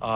Uh,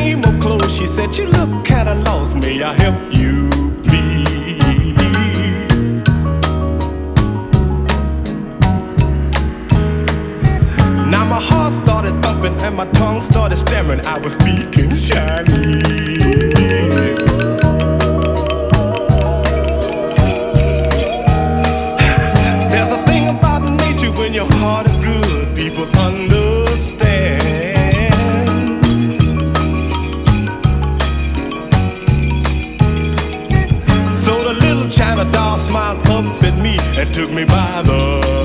came up close, she said, You look kinda lost, may I help you, please? Now my heart started thumping and my tongue started stammering, I was speaking Chinese. that took me by the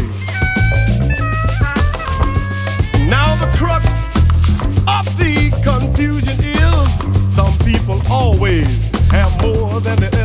way. Now the crux of the confusion is some people always have more than they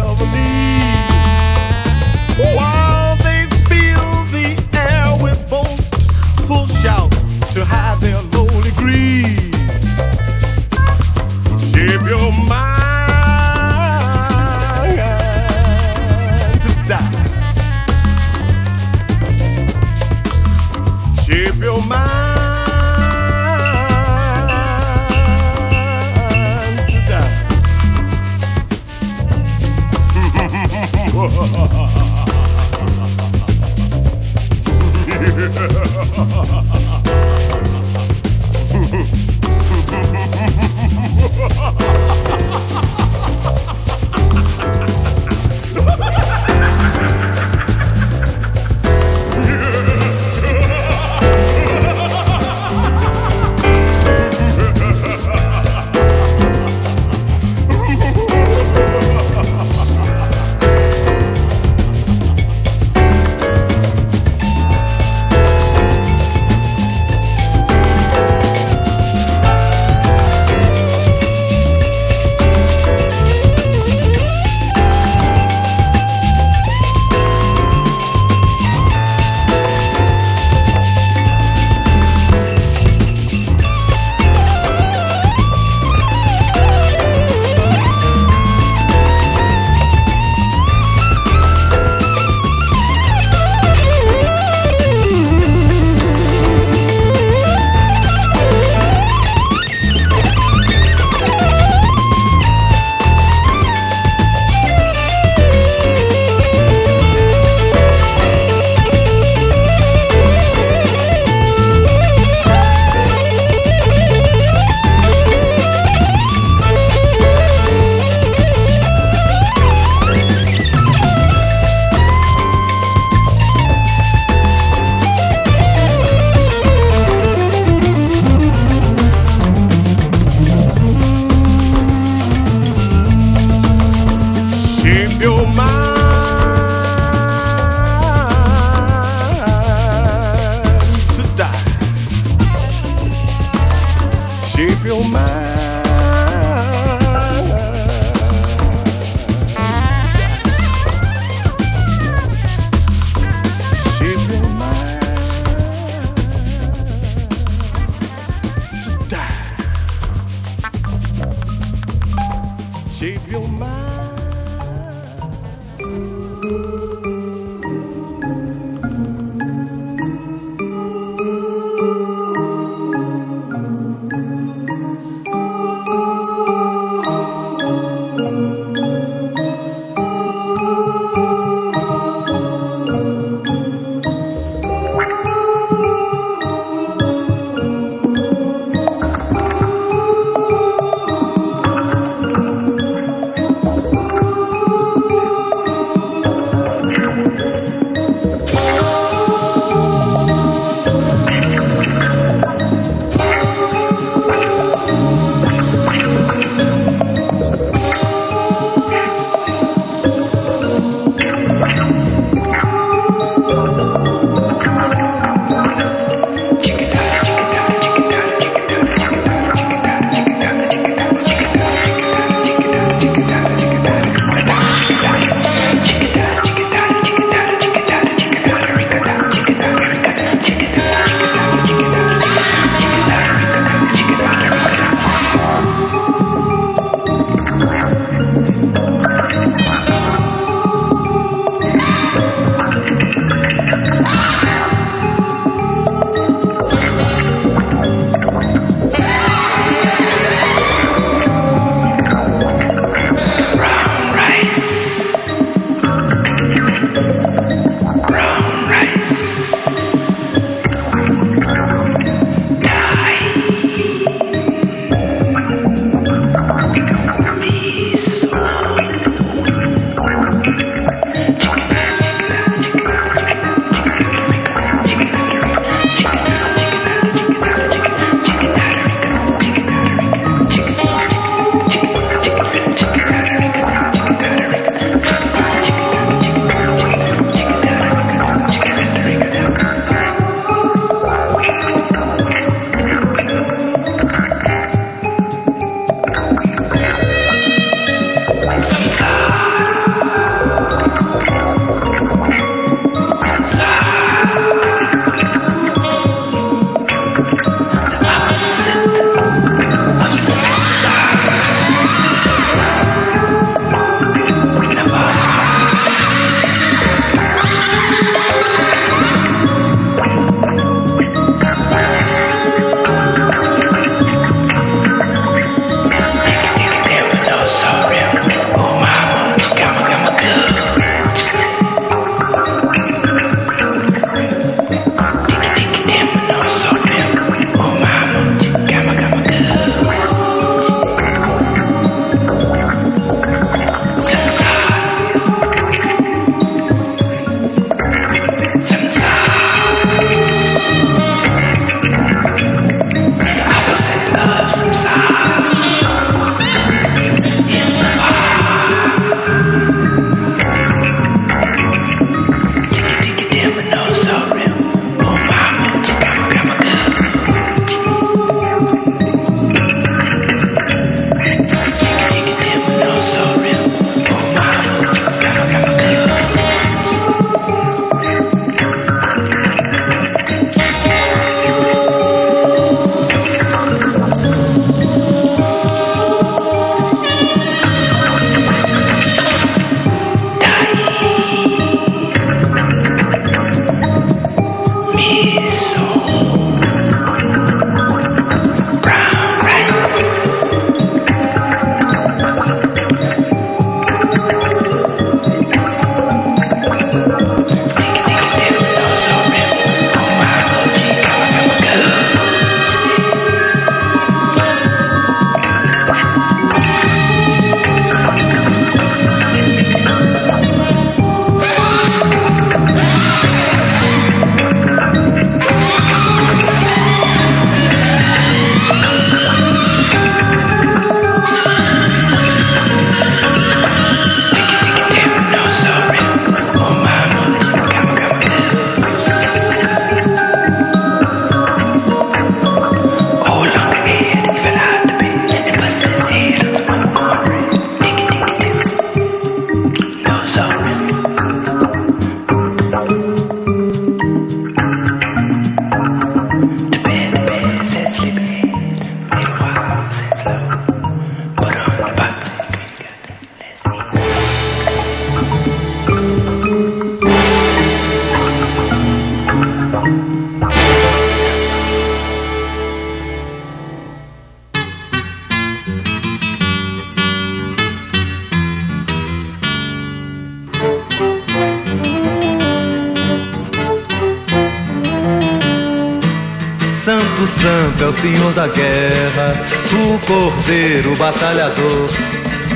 Senhor da guerra, o Cordeiro batalhador.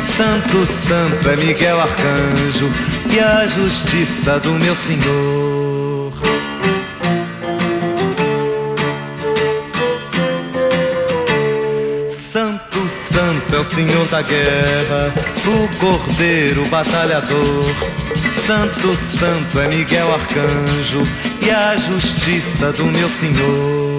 Santo, Santo é Miguel Arcanjo e a justiça do meu Senhor. Santo, Santo é o Senhor da guerra, o Cordeiro batalhador. Santo, Santo é Miguel Arcanjo e a justiça do meu Senhor.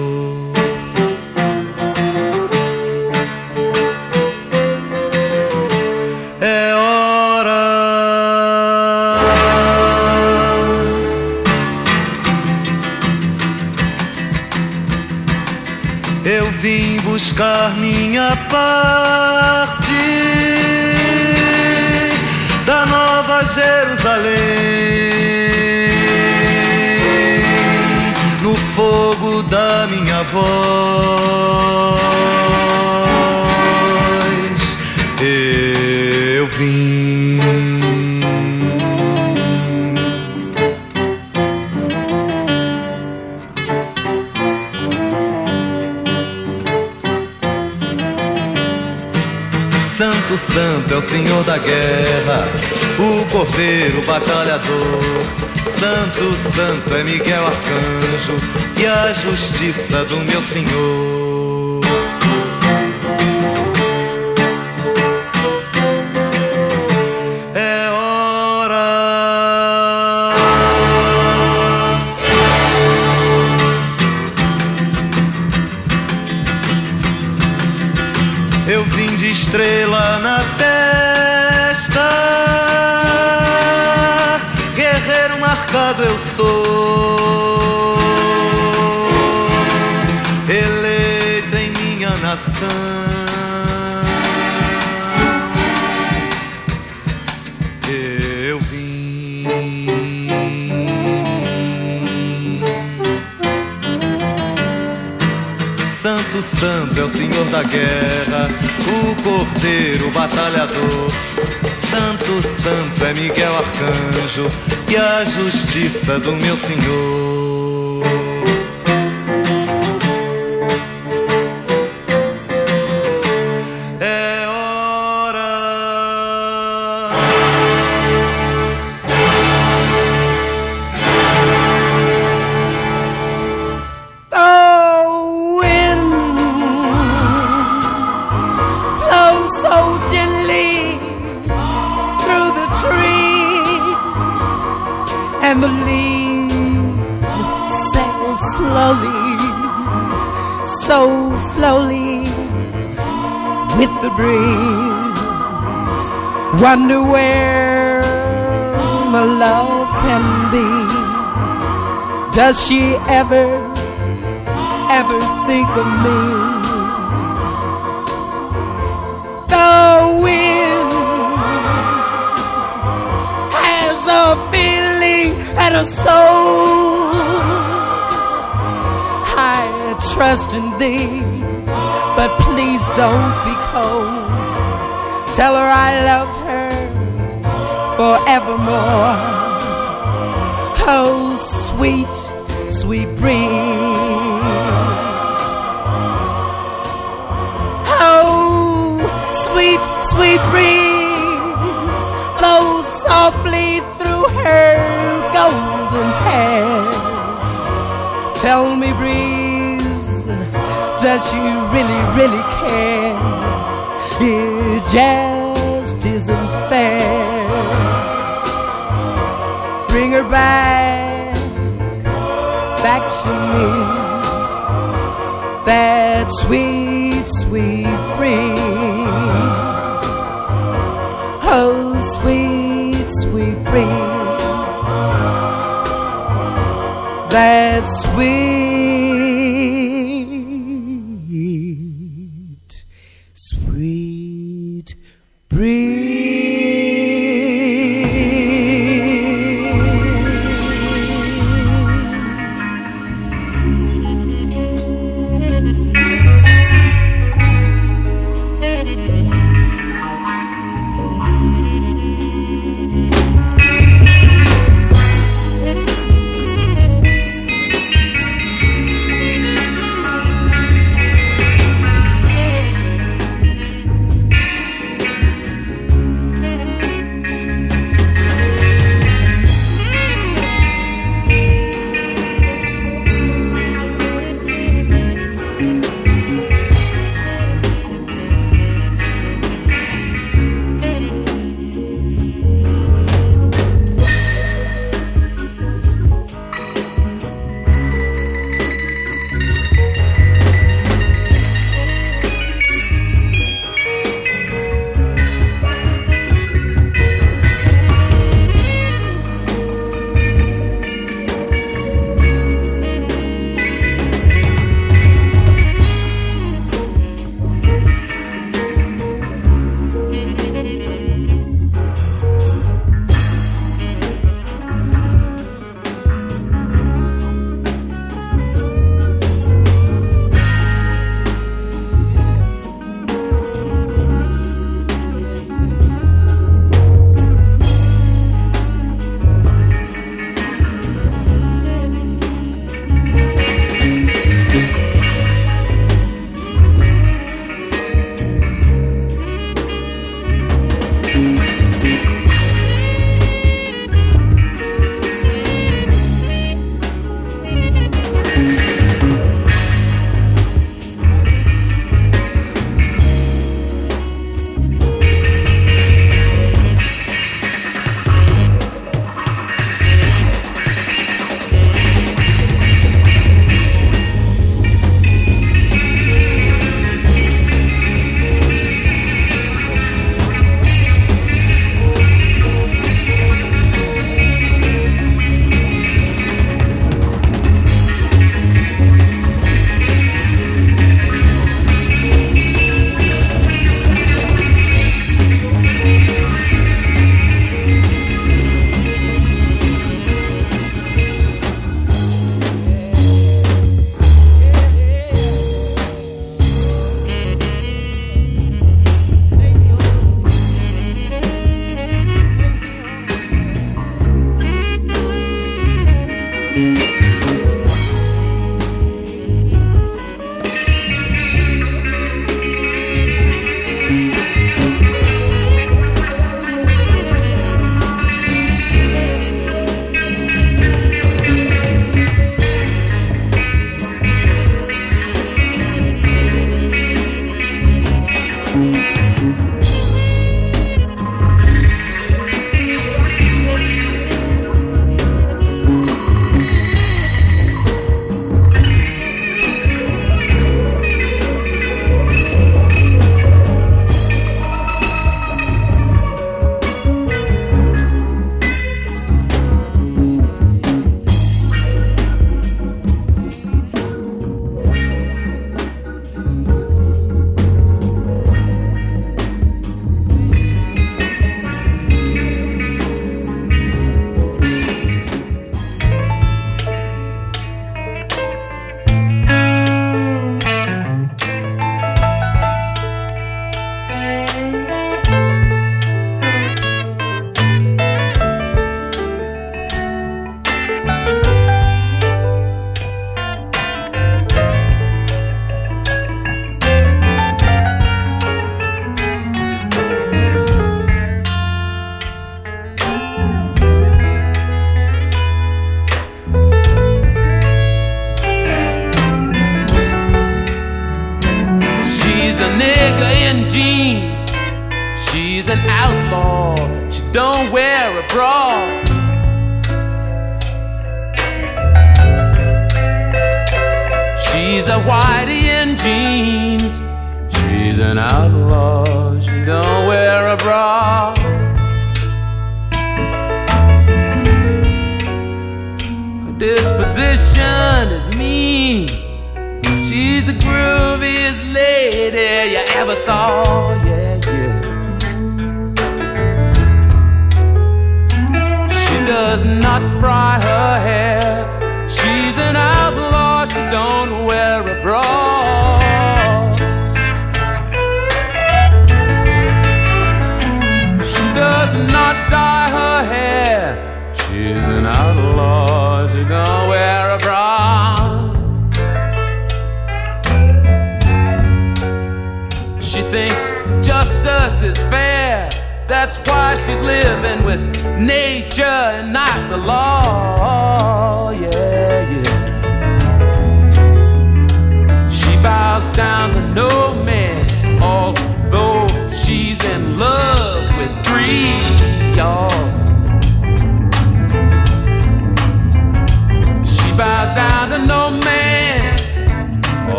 Buscar minha parte da Nova Jerusalém no fogo da minha voz eu vim. O Senhor da guerra, o Cordeiro batalhador. Santo, Santo é Miguel Arcanjo e a justiça do meu Senhor. Da guerra, o Cordeiro batalhador. Santo, Santo é Miguel Arcanjo e a justiça do meu Senhor. Slowly, so slowly with the breeze. Wonder where my love can be. Does she ever? ever think of me. The wind has a feeling and a soul. Trust in thee, but please don't be cold. Tell her I love her forevermore. Oh, sweet, sweet breeze. Oh, sweet, sweet breeze blows softly through her golden hair. Tell me, breeze, does she really, really care? It just isn't fair. Bring her back, back to me that sweet, sweet breeze. Oh, sweet, sweet breeze. That sweet,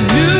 never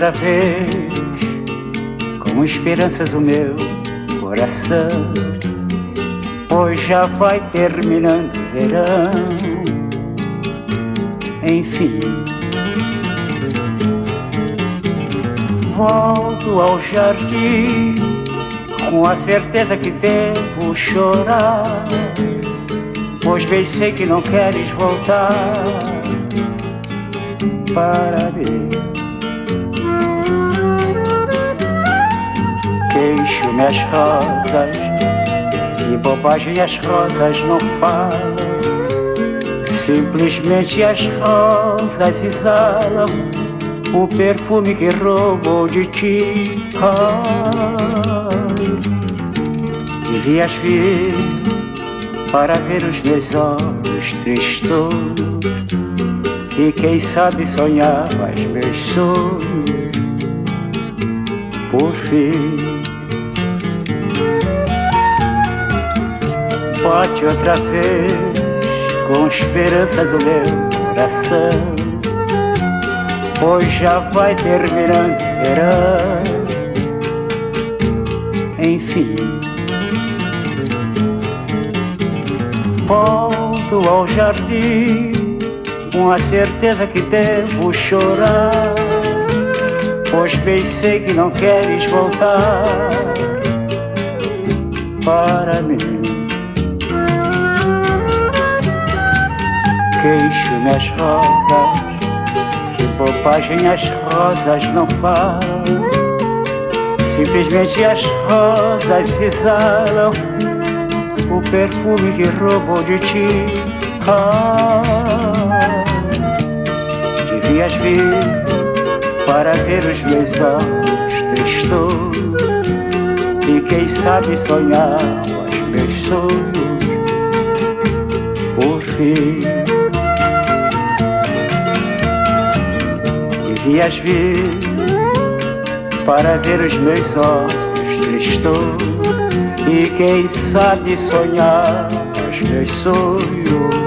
outra vez, com esperanças o meu coração. Hoje já vai terminando o verão, enfim. Volto ao jardim com a certeza que devo chorar, pois bem sei que não queres voltar para ver. As rosas e bobagem as rosas não falam. Simplesmente as rosas exalam o perfume que roubou de ti. devias vir para ver os meus olhos tristos e quem sabe sonhar os meus sonhos por fim. Bate outra vez com esperanças o meu coração. Pois já vai terminando verão. Enfim, volto ao jardim com a certeza que devo chorar. Pois bem sei que não queres voltar para mim. Queixo-me as rosas, que bobagem as rosas não falam. Simplesmente as rosas exalam o perfume que roubou de ti. Ah, devias vir para ver os meus olhos tristos e quem sabe sonhar os meus sonhos por fim. Devias vir para ver os meus olhos tristos e quem sabe sonhar os meus sonhos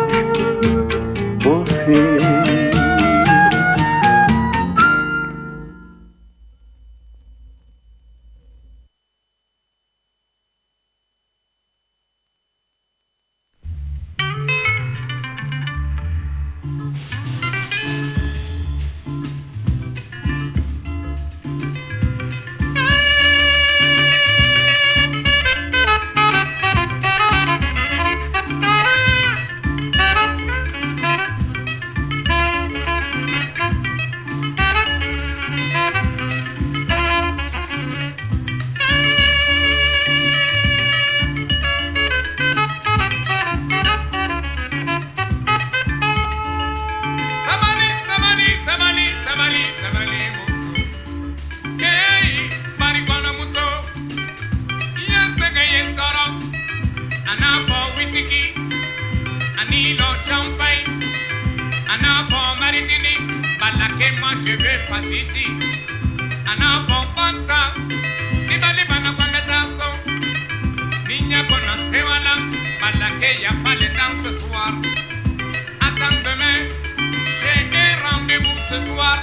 pasisi ana bombanta libalima na kwambe taso niñako na sewala balake ya paletan ce soir attends demain j'ai un rendez-vous ce soir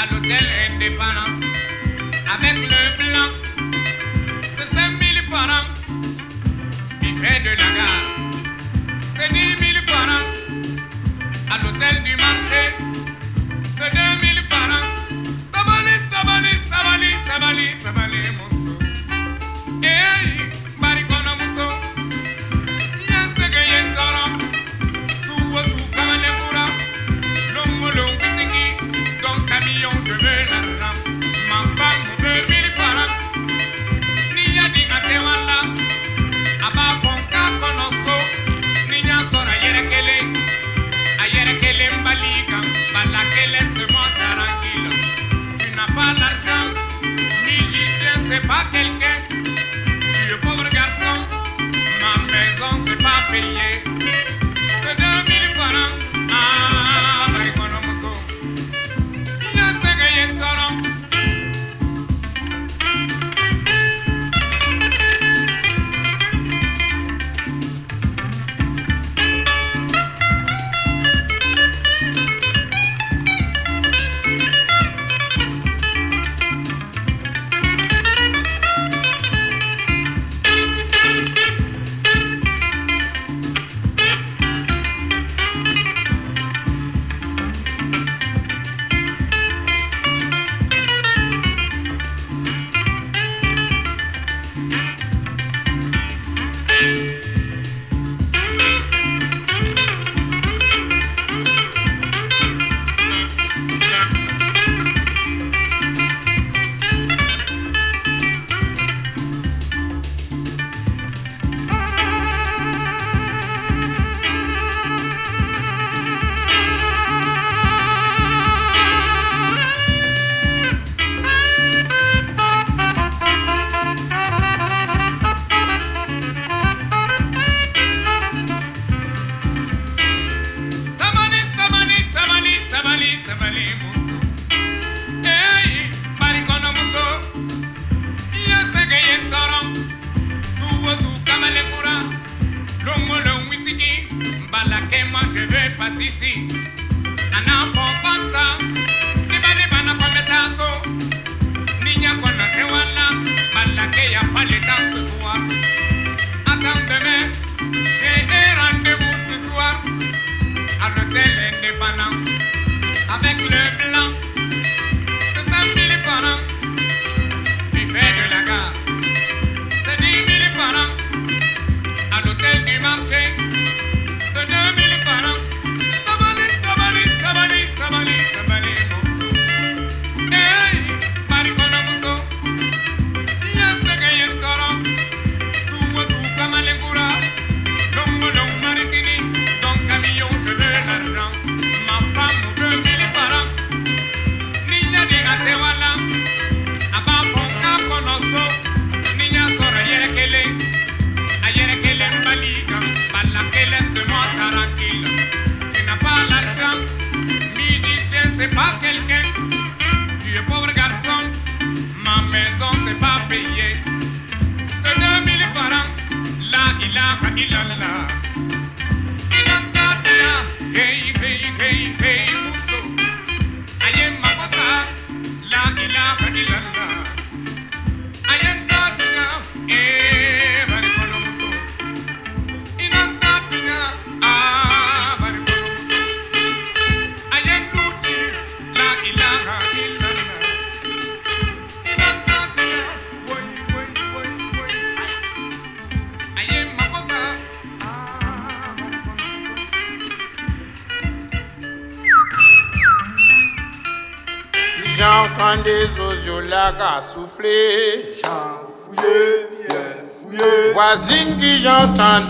à l'hôtel indépendant avec le blanc. C'est 5000 par an il fait de la gare c'est 10 000 par an à l'hôtel du marché. C'est 2000 mamale, mamale, mamale.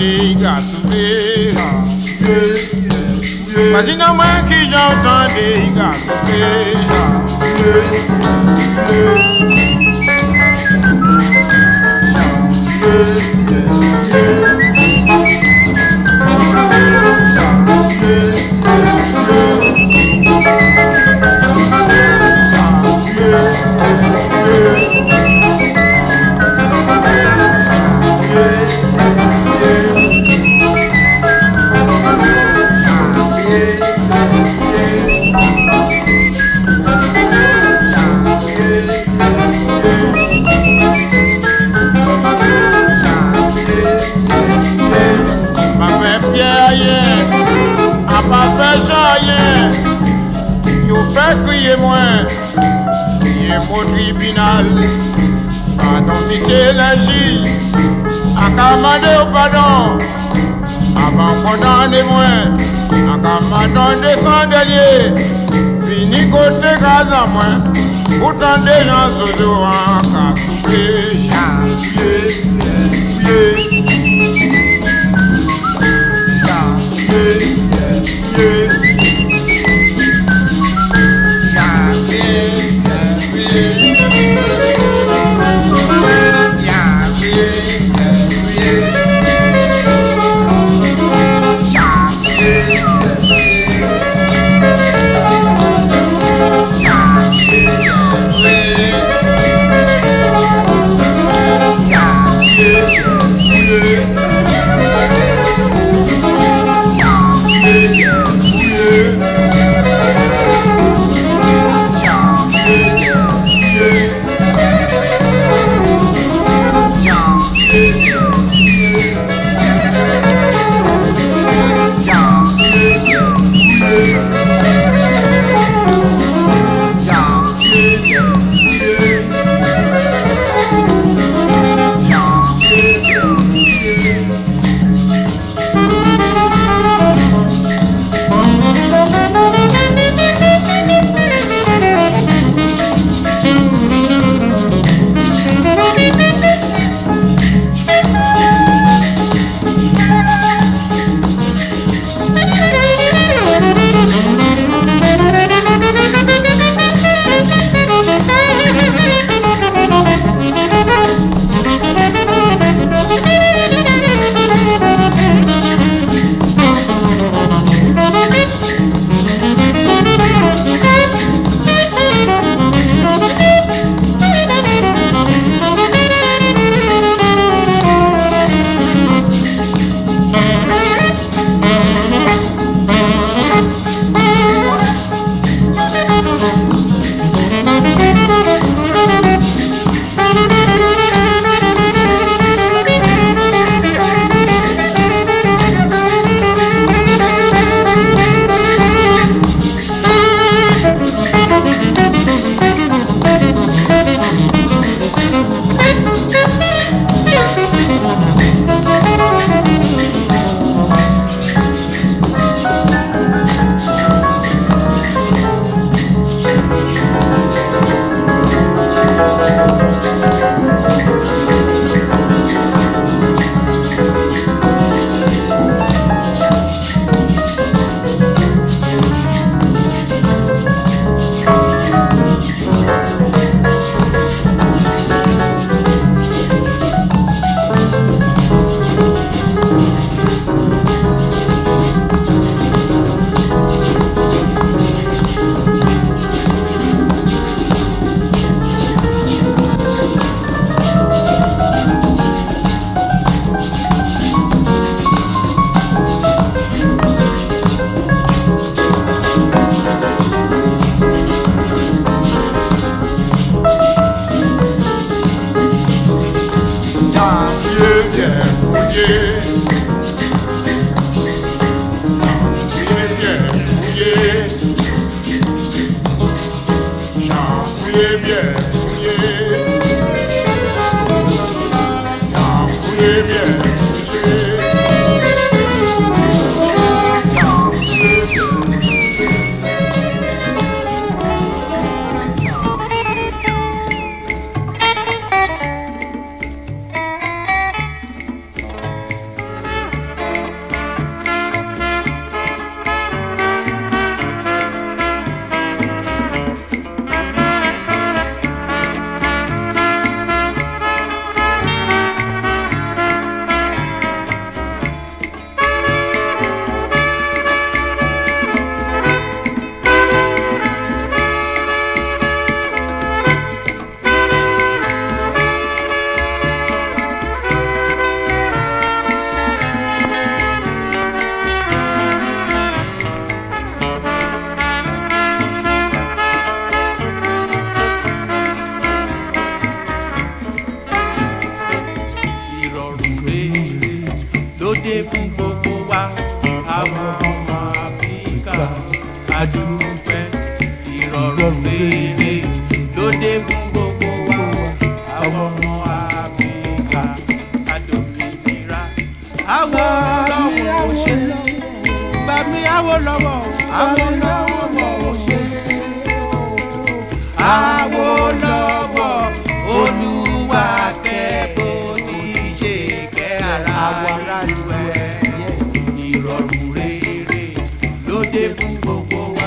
J'entendais qu'à souffler. J'en fouillé, bien fouillé. Voisine à moi qui j'entendais qu'à Fè kriye mwen, kriye mwen tribunal Panon misye leji, akamande ou padon Avan kondane mwen, akamandan de sandelye Vini kote kaza mwen, poutan de jan sozo an Ka souple jan, ye, ye, ye gbogbo wa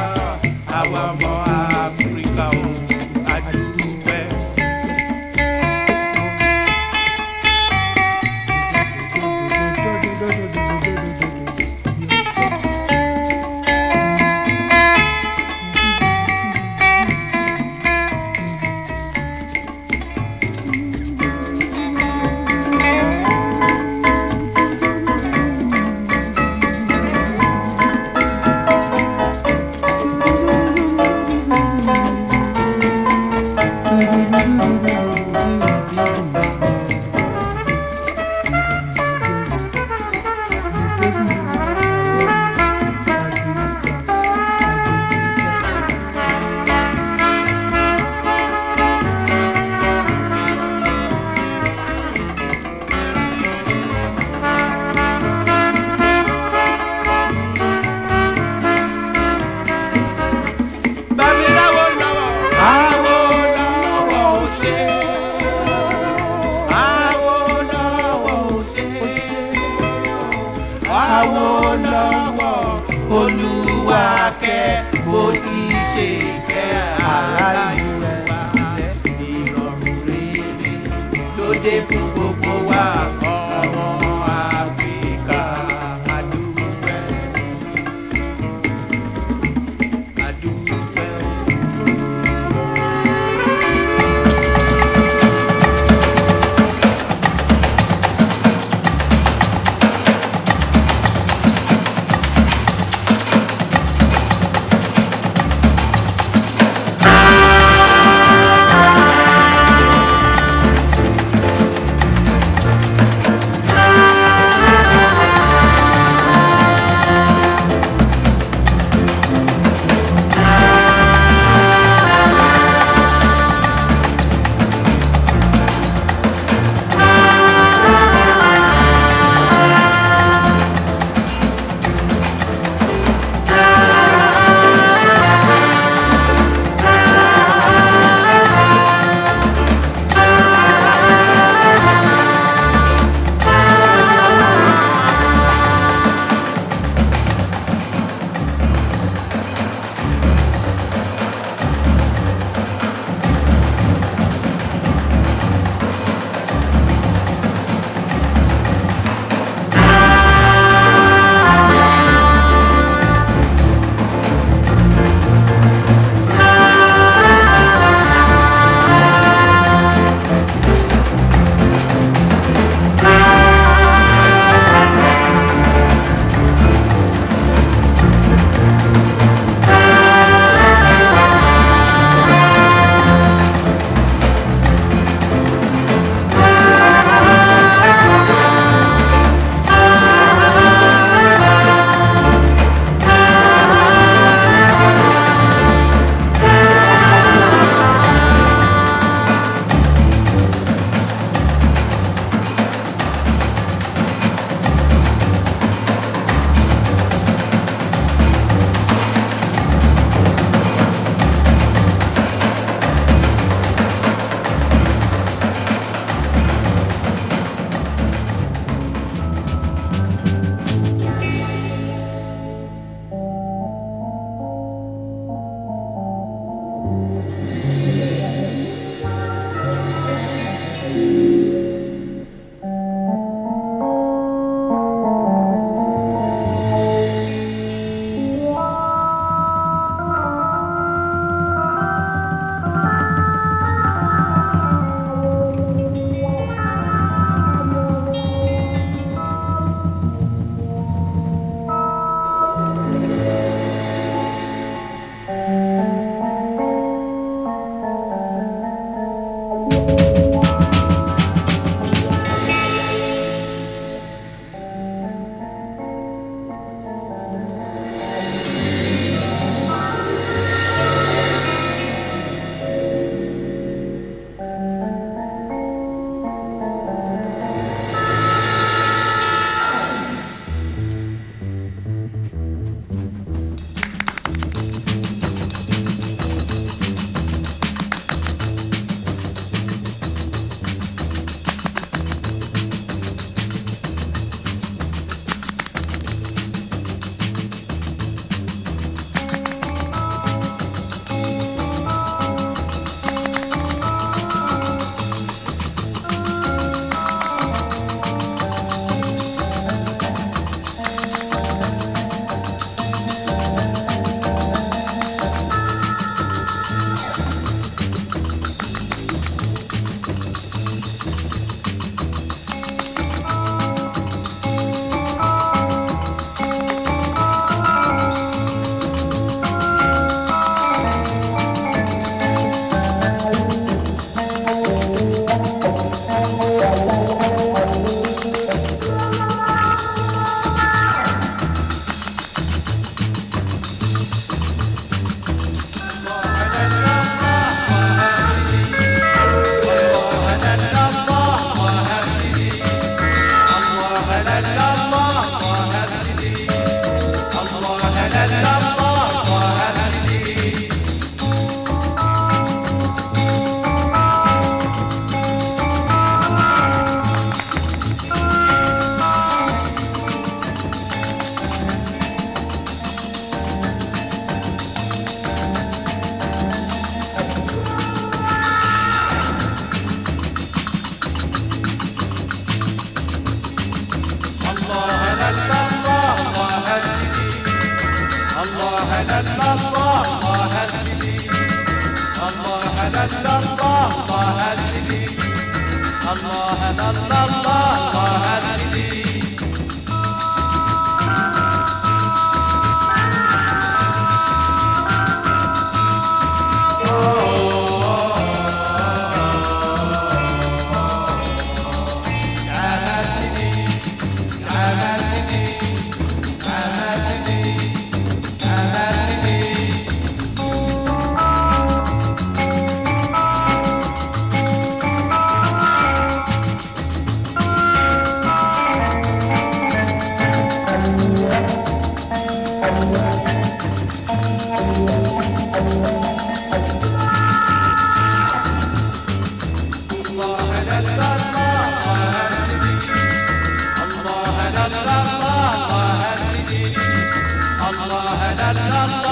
la la la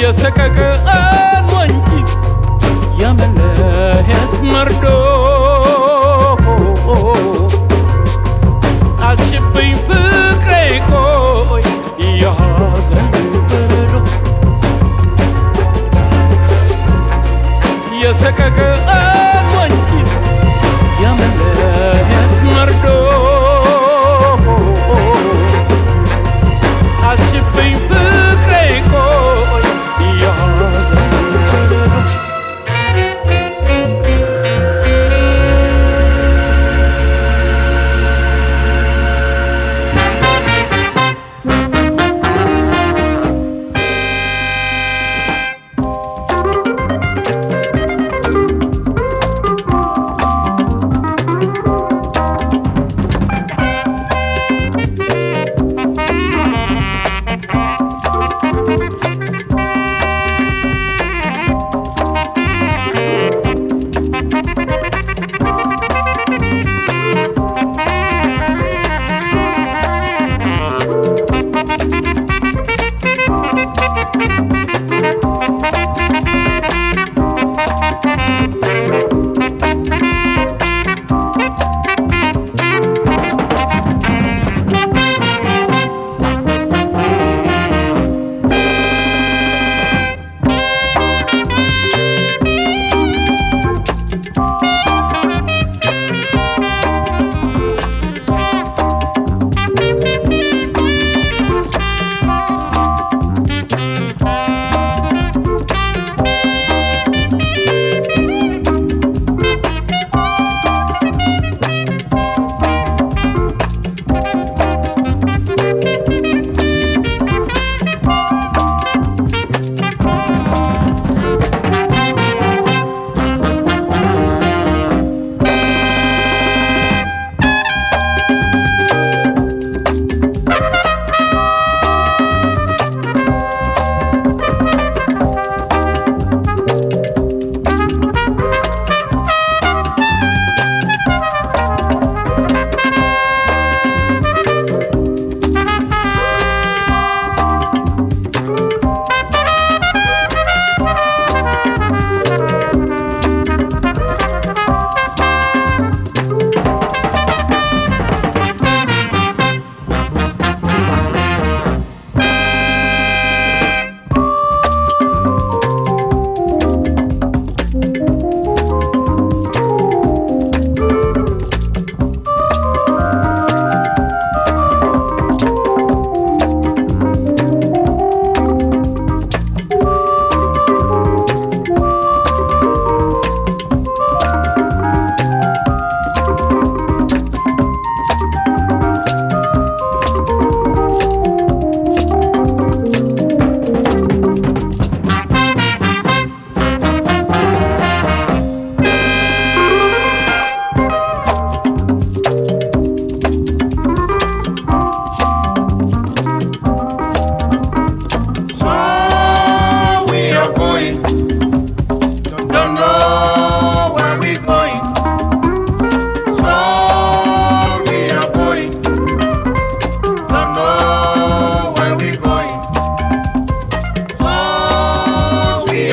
يا سكك المنجي يا ملاهة مرجي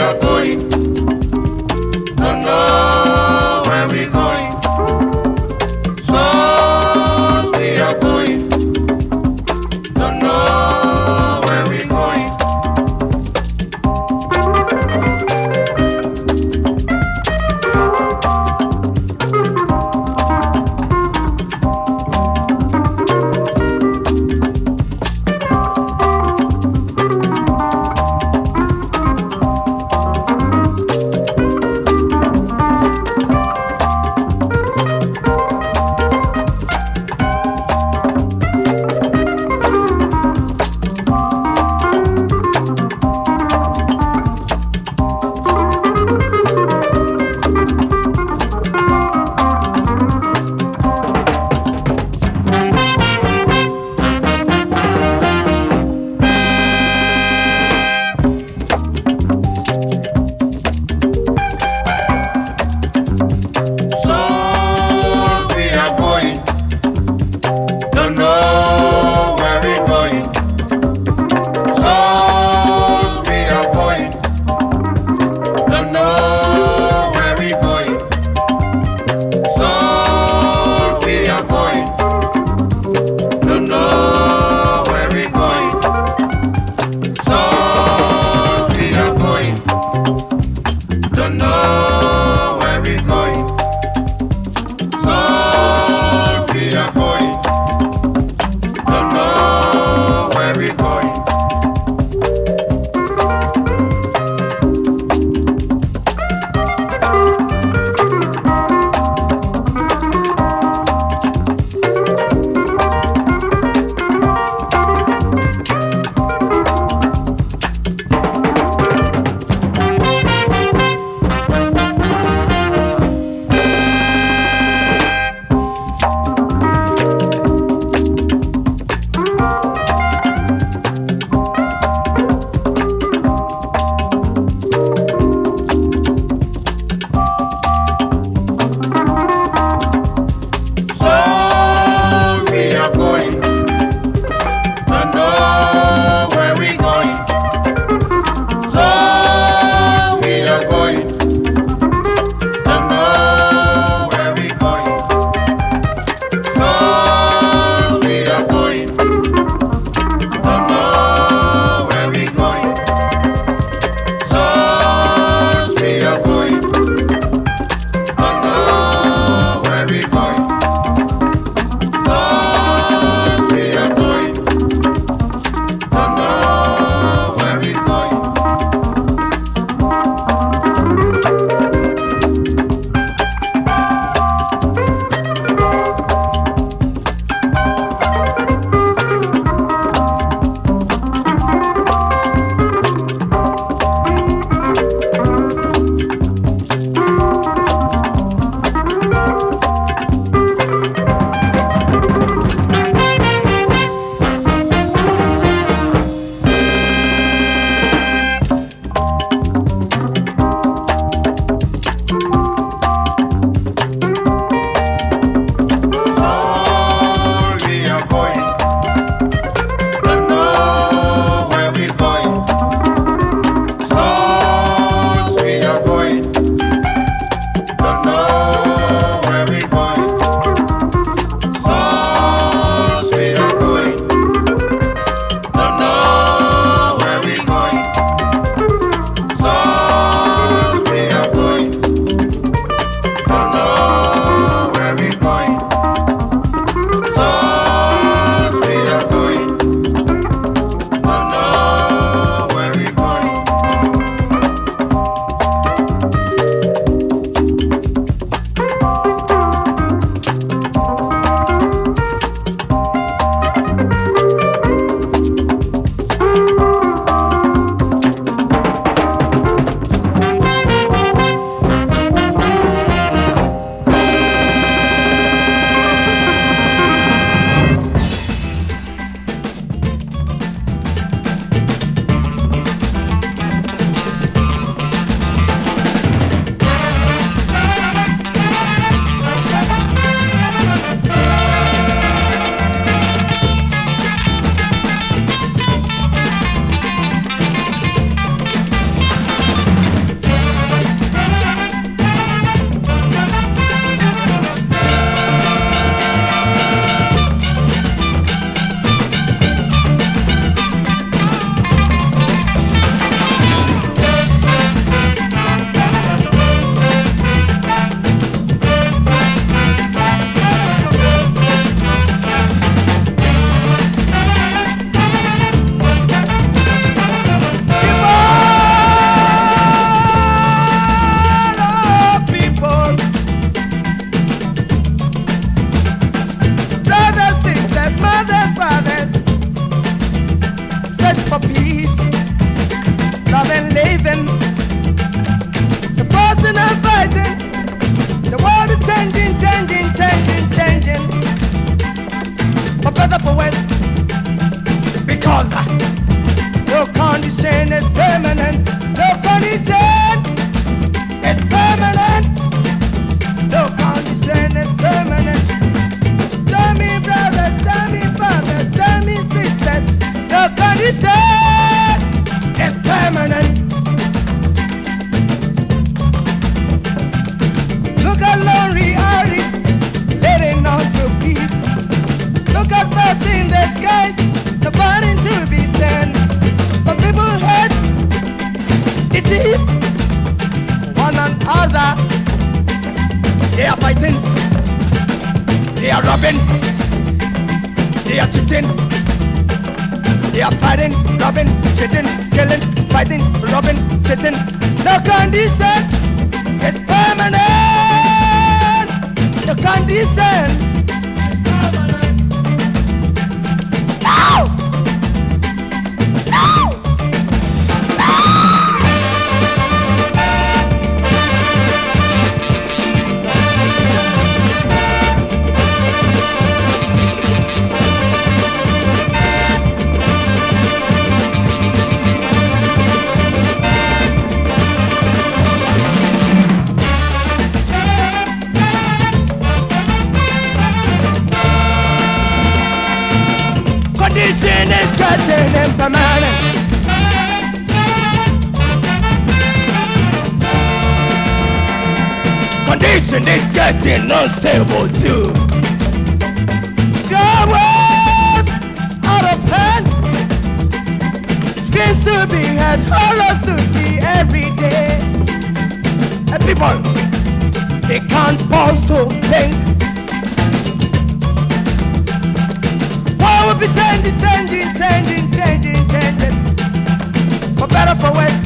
your body. Nation is getting unstable too. Jobs out of hand. Screams to be had horrors to see every day. And people, they can't pause to think. What will be changing, changing, changing, changing, changing. For better, for worse.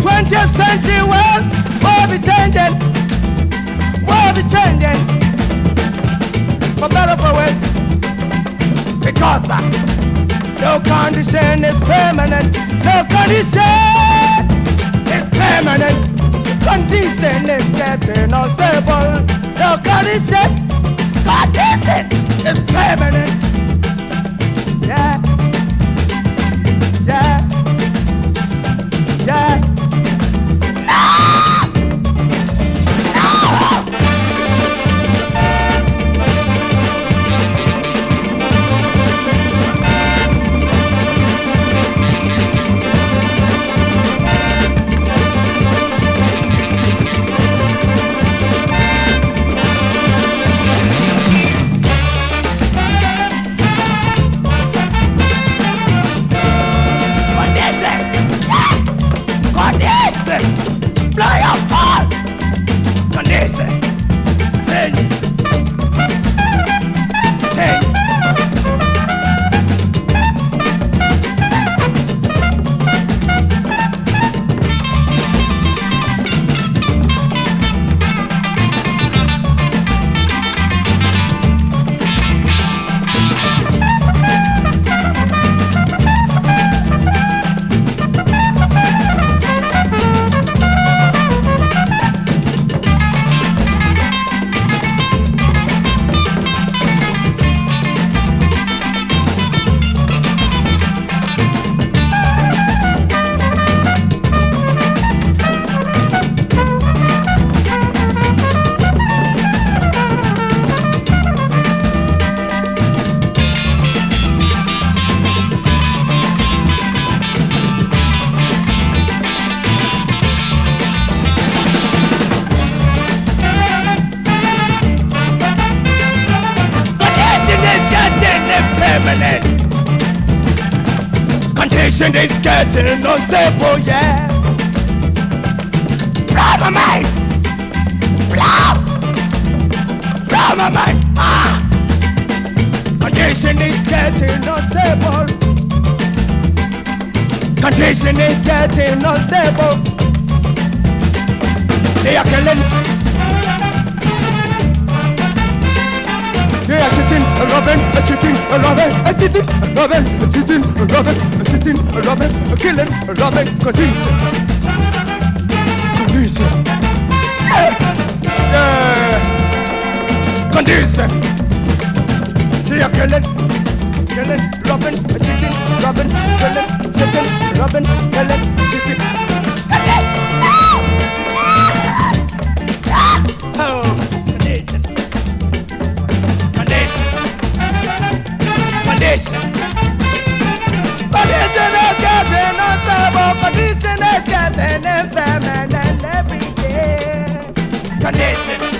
20th century world, will be changing. For the changing for better for worse. Because uh, no condition is permanent. No condition is permanent. Condition is getting unstable. No condition, condition is permanent. destination.